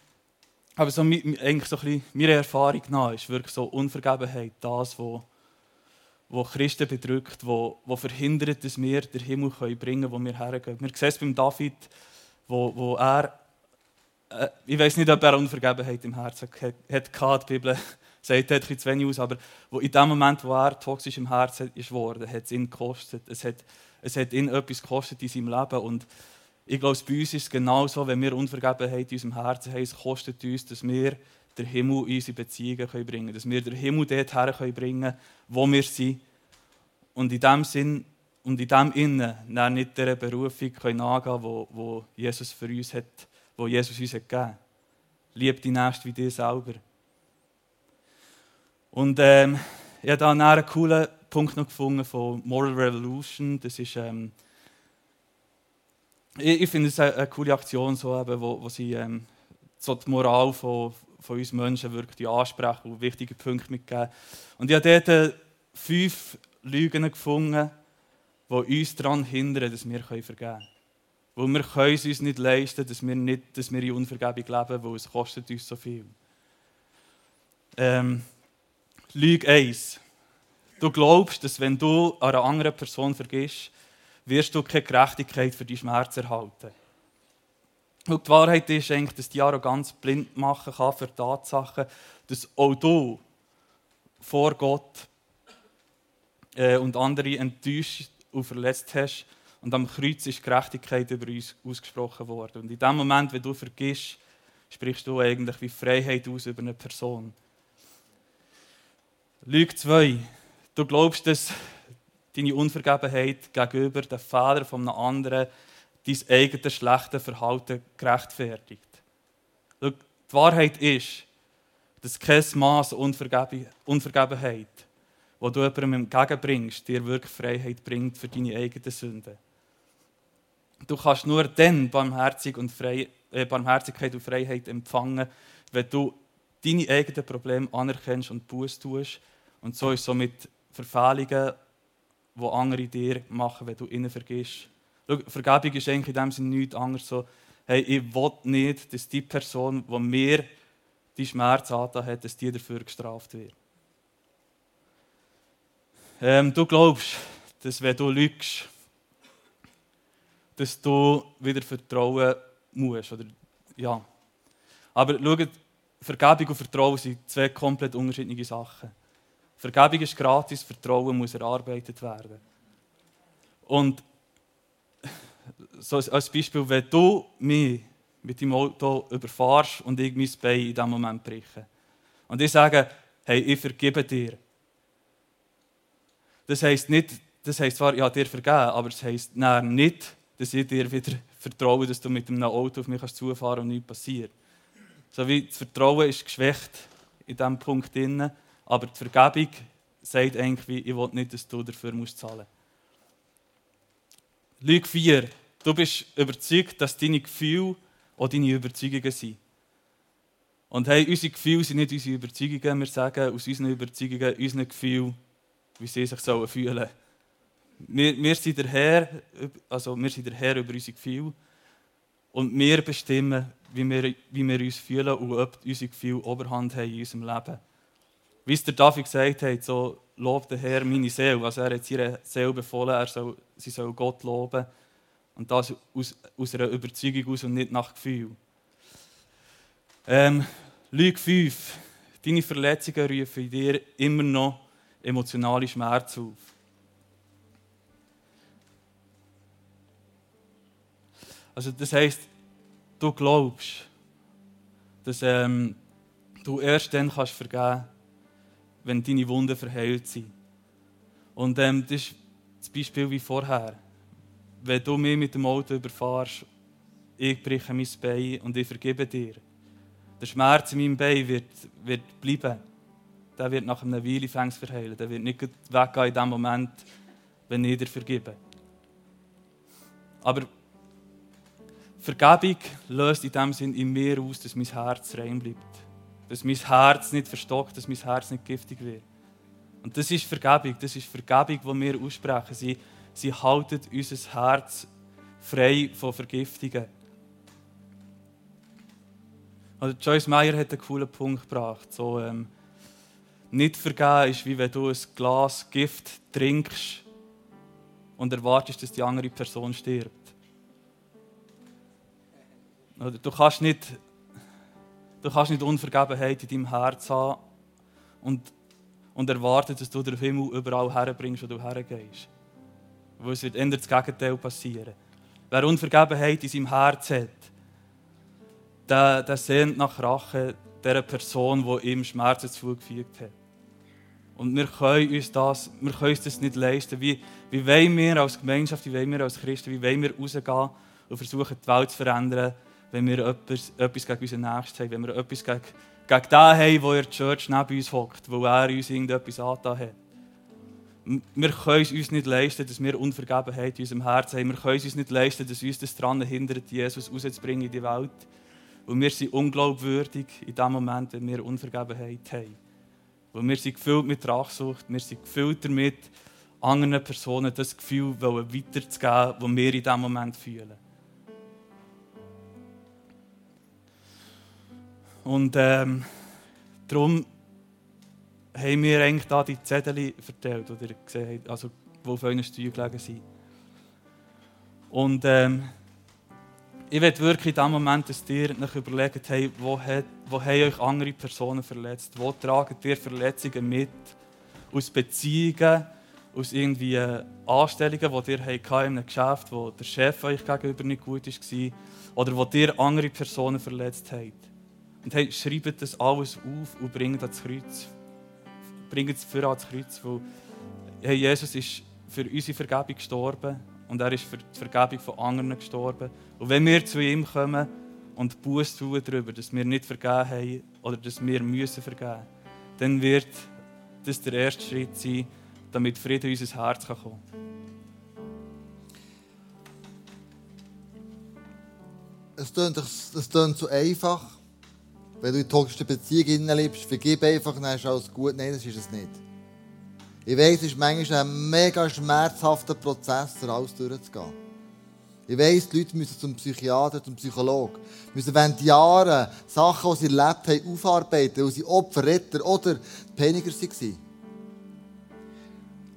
aber so, eigentlich so ein bisschen, meine Erfahrung nach ist wirklich so Unvergebenheit, das, was wo Christen bedrückt, wo, wo verhindert, dass wir den Himmel können bringen können, wo wir hergehen. Wir sehen es beim David, wo, wo er, äh, ich weiß nicht, ob er Unvergebenheit im Herzen hat, hat die Bibel sagt etwas zu wenig aus, aber wo in dem Moment, wo er toxisch im Herzen ist worden, hat es ihn gekostet. Es hat, es hat ihn etwas gekostet in seinem Leben und ich glaube, bei uns ist es genauso, wenn wir Unvergebenheit in unserem Herzen haben, es kostet uns, dass wir den Himmel in unsere Beziehungen bringen können, dass wir den Himmel dort her bringen können, wo wir sind. Und in dem Sinn und in dem Innen nicht dieser Berufung können nachgehen wo, wo Jesus für uns hat, wo Jesus uns hat gegeben. Lieb die Nächste wie dir selber. Und ähm, ich habe da einen coolen Punkt noch gefunden von Moral Revolution. Das ist ähm, ich, ich finde es eine, eine, coole Aktion, so eben, wo, wo sie ähm, so die Moral von, von uns Menschen wirklich ansprechen und wichtige Punkte mitgeben. Und ich habe dort fünf Lügen gefunden, die uns daran hindern, dass wir vergeben können. Wir können es uns nicht leisten, dass wir, nicht, dass wir in Unvergebung leben, weil es kostet uns so viel. Ähm, Lüge 1. Du glaubst, dass wenn du einer anderen Person vergisst, wirst du keine Gerechtigkeit für deinen Schmerz erhalten. Und die Wahrheit ist eigentlich, dass die Arroganz blind machen kann für Tatsachen, dass auch du vor Gott äh, und andere enttäuscht und verletzt hast. Und am Kreuz ist Gerechtigkeit über uns ausgesprochen worden. Und in dem Moment, wenn du vergisst, sprichst du eigentlich wie Freiheit aus über eine Person. Lüge 2. Du glaubst, dass deine Unvergebenheit gegenüber den Fehlern von einem anderen dein eigenes schlechtes Verhalten gerechtfertigt. Die Wahrheit ist, dass kein Maß Unvergebenheit, wo du jemandem entgegenbringst, dir wirklich Freiheit bringt für deine eigenen Sünden. Du kannst nur dann Barmherzig und Frei äh, Barmherzigkeit und Freiheit empfangen, wenn du deine eigenen Probleme anerkennst und Buß tust. Und so ist es so mit Verfehlungen die andere dir machen, wenn du ihnen vergisst. Schau, Vergebung ist eigentlich in dem Sinne nichts anderes so, hey, ich will nicht, dass die Person, die mir die Schmerz angetan hat, dass die dafür gestraft wird. Ähm, du glaubst, dass wenn du lügst, dass du wieder vertrauen musst. Oder, ja. Aber schau, Vergebung und Vertrauen sind zwei komplett unterschiedliche Sachen. Vergebung ist gratis, Vertrauen muss erarbeitet werden. Und so als Beispiel, wenn du mich mit deinem Auto überfahrst und ich mein Bein in diesem Moment breche. Und ich sage, hey, ich vergebe dir. Das heisst nicht, das heisst zwar, habe dir vergeben, aber es heisst nicht, dass ich dir wieder vertraue, dass du mit einem Auto auf mich zufahren kannst und nichts passiert. So wie das Vertrauen ist geschwächt in diesem Punkt. Drin. Aber die Vergebung sagt eigentlich, ich will nicht, dass du dafür musst zahlen musst. Lüge 4. Du bist überzeugt, dass deine Gefühle auch deine Überzeugungen sind. Und hey, unsere Gefühle sind nicht unsere Überzeugungen. Wir sagen aus unseren Überzeugungen, unseren Gefühlen, wie sie sich sollen fühlen wir, wir, sind der Herr, also wir sind der Herr über unsere Gefühle. Und wir bestimmen, wie wir, wie wir uns fühlen und ob unsere Gefühle Oberhand haben in unserem Leben. Wie es der David gesagt hat, so lobt der Herr meine Seele. Also er hat ihre Seele befohlen, er soll, sie soll Gott loben. Und das aus, aus einer Überzeugung aus und nicht nach Gefühl. Ähm, Lüge 5. Deine Verletzungen rufen in dir immer noch emotionale Schmerz auf. Also das heißt, du glaubst, dass ähm, du erst dann kannst vergeben, wenn deine Wunden verheilt sind. Und ähm, das ist das Beispiel wie vorher. Wenn du mich mit dem Auto überfahrst, ich breche mein Bein und ich vergebe dir. Der Schmerz in meinem Bein wird, wird bleiben. Der wird nach einer Weile fängs verheilen. Der wird nicht weggehen in dem Moment, wenn ich dir vergebe. Aber Vergebung löst in dem Sinn in mir aus, dass mein Herz rein bleibt. Dass mein Herz nicht verstockt, dass mein Herz nicht giftig wird. Und das ist Vergebung. Das ist Vergebung, die wir aussprechen. Sie, sie halten unser Herz frei von Vergiftungen. Also Joyce Meyer hat einen coolen Punkt gebracht. So, ähm, nicht vergeben ist, wie wenn du ein Glas Gift trinkst und erwartest, dass die andere Person stirbt. Oder du kannst nicht, du kannst nicht Unvergebenheit in deinem Herz haben und, und erwarten, dass du den Himmel überall herbringst, wo du hergehst. Weil es wird eher das Gegenteil passieren. Wer Unvergebenheit in seinem Herz hat, der, der sehnt nach Rache dieser Person, die ihm Schmerzen zugefügt hat. Und wir können uns das, wir können uns das nicht leisten. Wie, wie wollen wir als Gemeinschaft, wie wollen wir als Christen, wie wollen wir rausgehen und versuchen, die Welt zu verändern, wenn wir etwas, etwas gegen unseren Nächsten haben, wenn wir etwas gegen, gegen den haben, der in der Church neben uns hockt, wo er uns irgendetwas angetan hat. Wir können es uns nicht leisten, dass wir Unvergebenheit in unserem Herzen haben. Wir können es uns nicht leisten, dass uns das daran hindert, Jesus rauszubringen in die Welt. Und wir sind unglaubwürdig in dem Moment, wenn wir Unvergebenheit haben. Weil wir sind gefüllt mit Rachsucht, wir sind gefüllt damit, anderen Personen das Gefühl weiterzugeben, das wir in diesem Moment fühlen. Und ähm, darum haben wir eigentlich da die Zettel verteilt, ihr gesehen also die auf euren Steuern gelegen sind. Und ähm, ich will wirklich in dem Moment, dass ihr euch überlegt, hey, wo, hat, wo haben euch andere Personen verletzt? Wo tragen ihr Verletzungen mit? Aus Beziehungen, aus irgendwie äh, Anstellungen, die ihr hattet in einem Geschäft, wo der Chef euch gegenüber nicht gut war, oder wo ihr andere Personen verletzt habt. Und hey, schreibt das alles auf und bringt das Kreuz. Bringt es für ans Kreuz, weil hey, Jesus ist für unsere Vergebung gestorben und er ist für die Vergebung von anderen gestorben. Und wenn wir zu ihm kommen und Buß tun darüber, dass wir nicht vergeben haben oder dass wir müssen vergeben, dann wird das der erste Schritt sein, damit Frieden in unser Herz kommen kann. Es klingt, es klingt so einfach. Wenn du in toxische Beziehung lebst, vergib einfach, dann ist alles gut. Nein, das ist es nicht. Ich weiß, es ist manchmal ein mega schmerzhafter Prozess, alles durchzugehen. Ich weiss, die Leute müssen zum Psychiater, zum Psychologen. Müssen während Jahren Sachen, die sie erlebt haben, aufarbeiten, weil sie Opfer, Retter oder Peniger waren.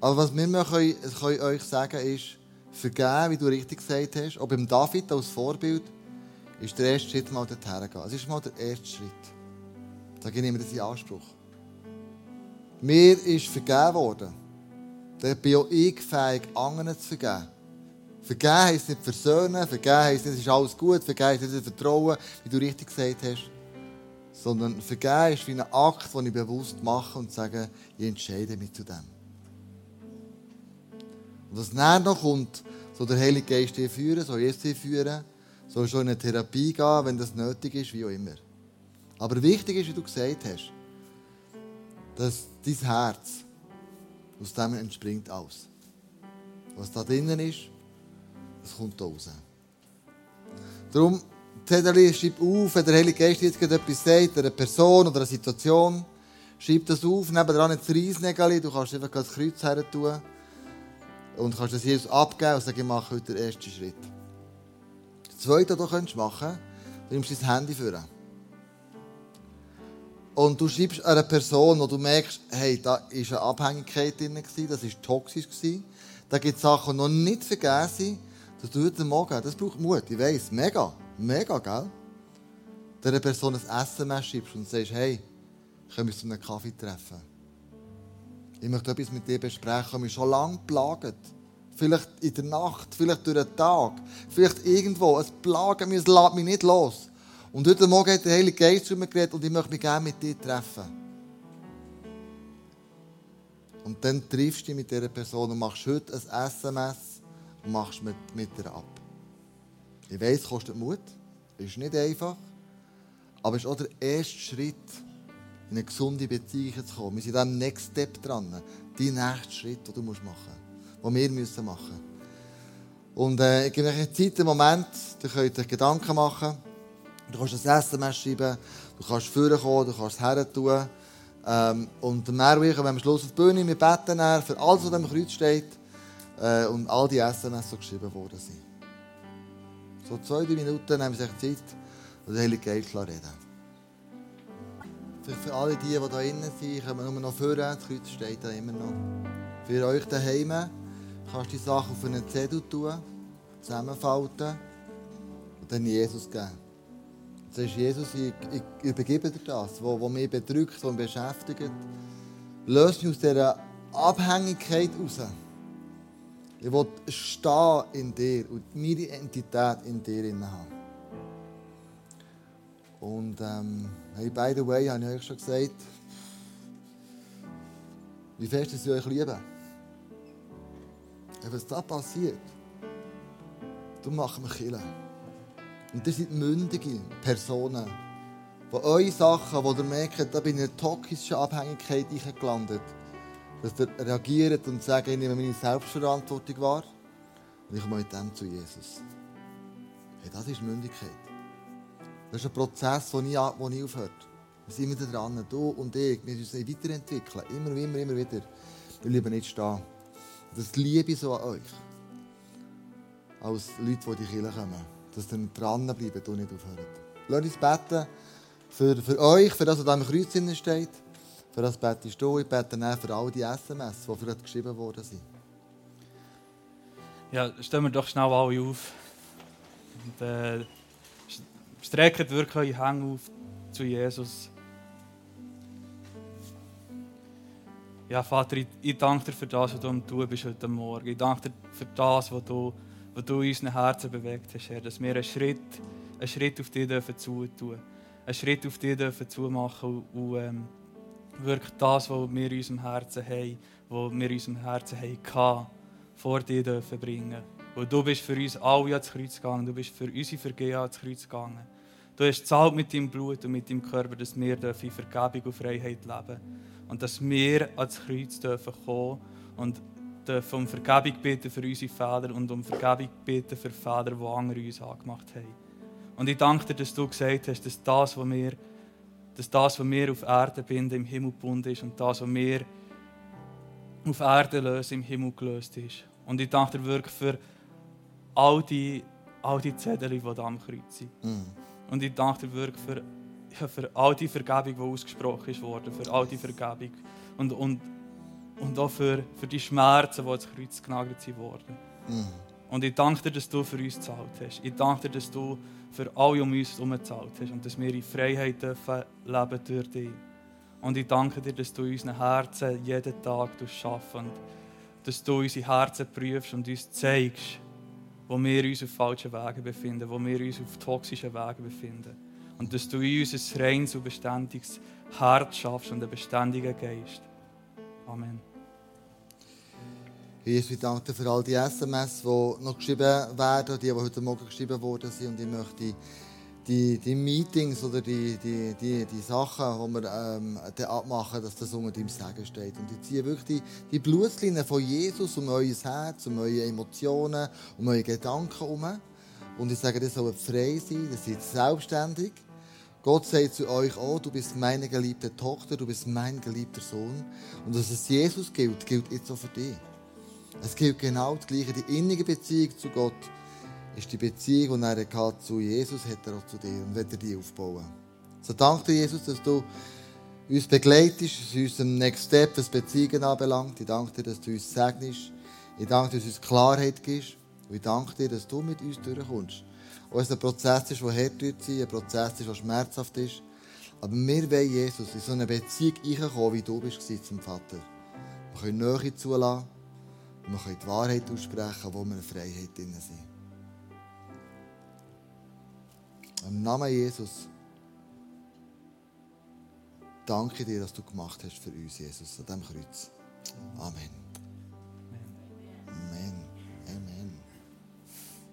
Aber was wir können, können euch sagen ist, vergeben, wie du richtig gesagt hast, auch beim David als Vorbild, ist der erste Schritt mal dorthin gehen. Es ist mal der erste Schritt. Da nehme ich das in Anspruch. Mir ist vergeben worden. Dann bin auch ich fähig, anderen zu vergeben. Vergeben heisst nicht versöhnen, vergeben heisst nicht, es ist alles gut, vergeben heisst nicht vertrauen, wie du richtig gesagt hast. Sondern vergeben ist wie ein Akt, den ich bewusst mache und sage, ich entscheide mich zu dem. Und was dann noch kommt, so der Heilige Geist dir führen, soll Jesus dir führen, soll schon in eine Therapie gehen, wenn das nötig ist, wie auch immer. Aber wichtig ist, wie du gesagt hast, dass dein Herz aus dem entspringt aus. Was da drinnen ist, das kommt da raus. Darum, Zettel, schreib auf, wenn der Heilige Geist jetzt etwas sagt, einer Person oder einer Situation, schreib das auf, nebenan das Reisnägel, du kannst einfach das Kreuz her tun und kannst das Jesus abgeben und sagen, ich mache heute den ersten Schritt. Zweite, was du machen könntest, du nimmst dein Handy vor. Und du schreibst einer Person, wo du merkst, hey, da war eine Abhängigkeit drin, das war toxisch. Da gibt es Sachen, die noch nicht vergessen. Das tut dir Morgen. Das braucht Mut, ich weiss. Mega, mega, gell? Der Person ein SMS schreibst und sagst, hey, können wir uns zu einem Kaffee treffen. Ich möchte etwas mit dir besprechen, das mich schon lange plagt. Vielleicht in der Nacht, vielleicht durch den Tag, vielleicht irgendwo. Es plagt mich, es lässt mich nicht los. Und heute Morgen hat der Heilige Geist zu mir geredet und ich möchte mich gerne mit dir treffen. Und dann triffst du dich mit dieser Person und machst heute ein SMS und machst mit, mit ihr ab. Ich weiß, es kostet Mut, ist nicht einfach, aber es ist auch der erste Schritt, in eine gesunde Beziehung zu kommen. Wir sind am Next Step dran, die nächste Schritt, den du machen musst, den wir müssen machen. Und äh, gebe euch Zeit, einen Moment, da könnt ihr Gedanken machen. Du kannst ein SMS schreiben, du kannst vorkommen, kommen, du kannst es her tun. Ähm, und Mary und ich, am Schluss auf die Bühne, wir beten dann für alles, was am Kreuz steht äh, und all die SMS, die geschrieben worden sind. So zwei, drei Minuten nehmen wir sich Zeit, und der Heilige Geist reden für, alle die, die da drinnen sind, können wir nur noch führen, das Kreuz steht da immer noch. Für euch daheim kannst du die Sachen auf einen Zettel tun, zusammenfalten und dann Jesus geben. Das ist Jesus, ich, ich übergebe dir das, was mich bedrückt, was mich beschäftigt. Löse mich aus dieser Abhängigkeit raus. Ich will stehen in dir und meine Identität in dir haben. Und ähm, hey, by the way, habe ich euch schon gesagt, wie fest ich euch liebe. Und was da passiert, du machst mich killen. Und das sind mündige Personen, die eure Sachen, wo ihr merkt, da bin ich in eine toxische Abhängigkeit gelandet, dass ihr reagiert und sagt, ich nehme meine Selbstverantwortung wahr und ich komme mit dem zu Jesus. Hey, das ist Mündigkeit. Das ist ein Prozess, der nie, der nie aufhört. Wir sind wieder dran, du und ich, wir müssen uns weiterentwickeln, immer, immer, immer wieder. Wir bleiben nicht stehen. Das liebe ich so an euch. Als Leute, die in die Kirche kommen dass ihr dranbleibt und nicht aufhört. Lasst uns beten für, für euch, für das, was da im Kreuz steht. Für das betest du. Ich bete dann für all die SMS, die vielleicht geschrieben worden sind. Ja, stellen wir doch schnell alle auf. Und, äh, streckt wirklich eure Hänge auf zu Jesus. Ja, Vater, ich, ich danke dir für das, was du am Tun bist heute Morgen. Ich danke dir für das, was du wo du in unseren Herzen bewegt hast, Herr. Dass wir einen Schritt, einen Schritt auf dich dürfen zutun. Einen Schritt auf dich dürfen zumachen und, ähm, wirklich das, was wir in unserem Herzen haben, was wir in unserem Herzen hatten, vor dir dürfen bringen. Weil du bist für uns alle ans Kreuz gegangen, du bist für unsere Vergehen ans Kreuz gegangen. Du hast zahlt mit deinem Blut und mit deinem Körper, dass wir in Vergebung und Freiheit leben Und dass wir ans Kreuz dürfen kommen und dürfen um Vergebung bitten für unsere Väter und um Vergebung bitten für Väter, die andere uns angemacht haben. Und ich danke dir, dass du gesagt hast, dass das, was wir, dass das, was wir auf Erde binden, im Himmel gebunden ist und das, was wir auf Erde lösen, im Himmel gelöst ist. Und ich danke dir wirklich für all die, all die Zettel, die da am Kreuz sind. Mm. Und ich danke dir wirklich für, ja, für all die Vergebung, die ausgesprochen ist worden, für all die Vergebung. Und, und und auch für, für die Schmerzen, die ans Kreuz genagelt wurden. Mhm. Und ich danke dir, dass du für uns gezahlt hast. Ich danke dir, dass du für alle um uns herum gezahlt hast und dass wir in Freiheit dürfen leben durch dich. Und ich danke dir, dass du unseren Herzen jeden Tag schaffen und dass du unsere Herzen prüfst und uns zeigst, wo wir uns auf falschen Wegen befinden, wo wir uns auf toxischen Wegen befinden. Und dass du in uns ein reines und beständiges Herz schaffst und einen beständigen Geist. Amen. Jesus, ich danke dir für all die SMS, die noch geschrieben werden, die, die heute Morgen geschrieben worden sind. Und ich möchte die, die Meetings oder die, die, die, die Sachen, die wir ähm, abmachen, dass das unter deinem Segen steht. Und ich ziehe wirklich die, die Blutlinie von Jesus um euer Herz, um eure Emotionen, um eure Gedanken herum. Und ich sage, das soll frei sein, das seid selbstständig. Gott sagt zu euch, oh, du bist meine geliebte Tochter, du bist mein geliebter Sohn. Und dass es Jesus gilt, gilt jetzt auch für dich. Es gilt genau das Gleiche. Die innige Beziehung zu Gott ist die Beziehung, die er hat zu Jesus, hat er auch zu dir und wird er die aufbauen. So danke dir, Jesus, dass du uns begleitest, was unserem Next Step, was Beziehungen anbelangt. Ich danke dir, dass du uns segnest. Ich danke dir, dass du uns Klarheit gibst. Und ich danke dir, dass du mit uns durchkommst es ein Prozess ist, der hart wird ein Prozess ist, der schmerzhaft ist. Aber wir wollen Jesus in so eine Beziehung reinkommen, wie du bist zum Vater. Wir können Nähe zulassen, wir können die Wahrheit aussprechen, wo wir in Freiheit drin sind. Im Namen Jesus danke dir, dass du gemacht hast für uns, Jesus, an diesem Kreuz. Amen. Amen. Amen. Amen.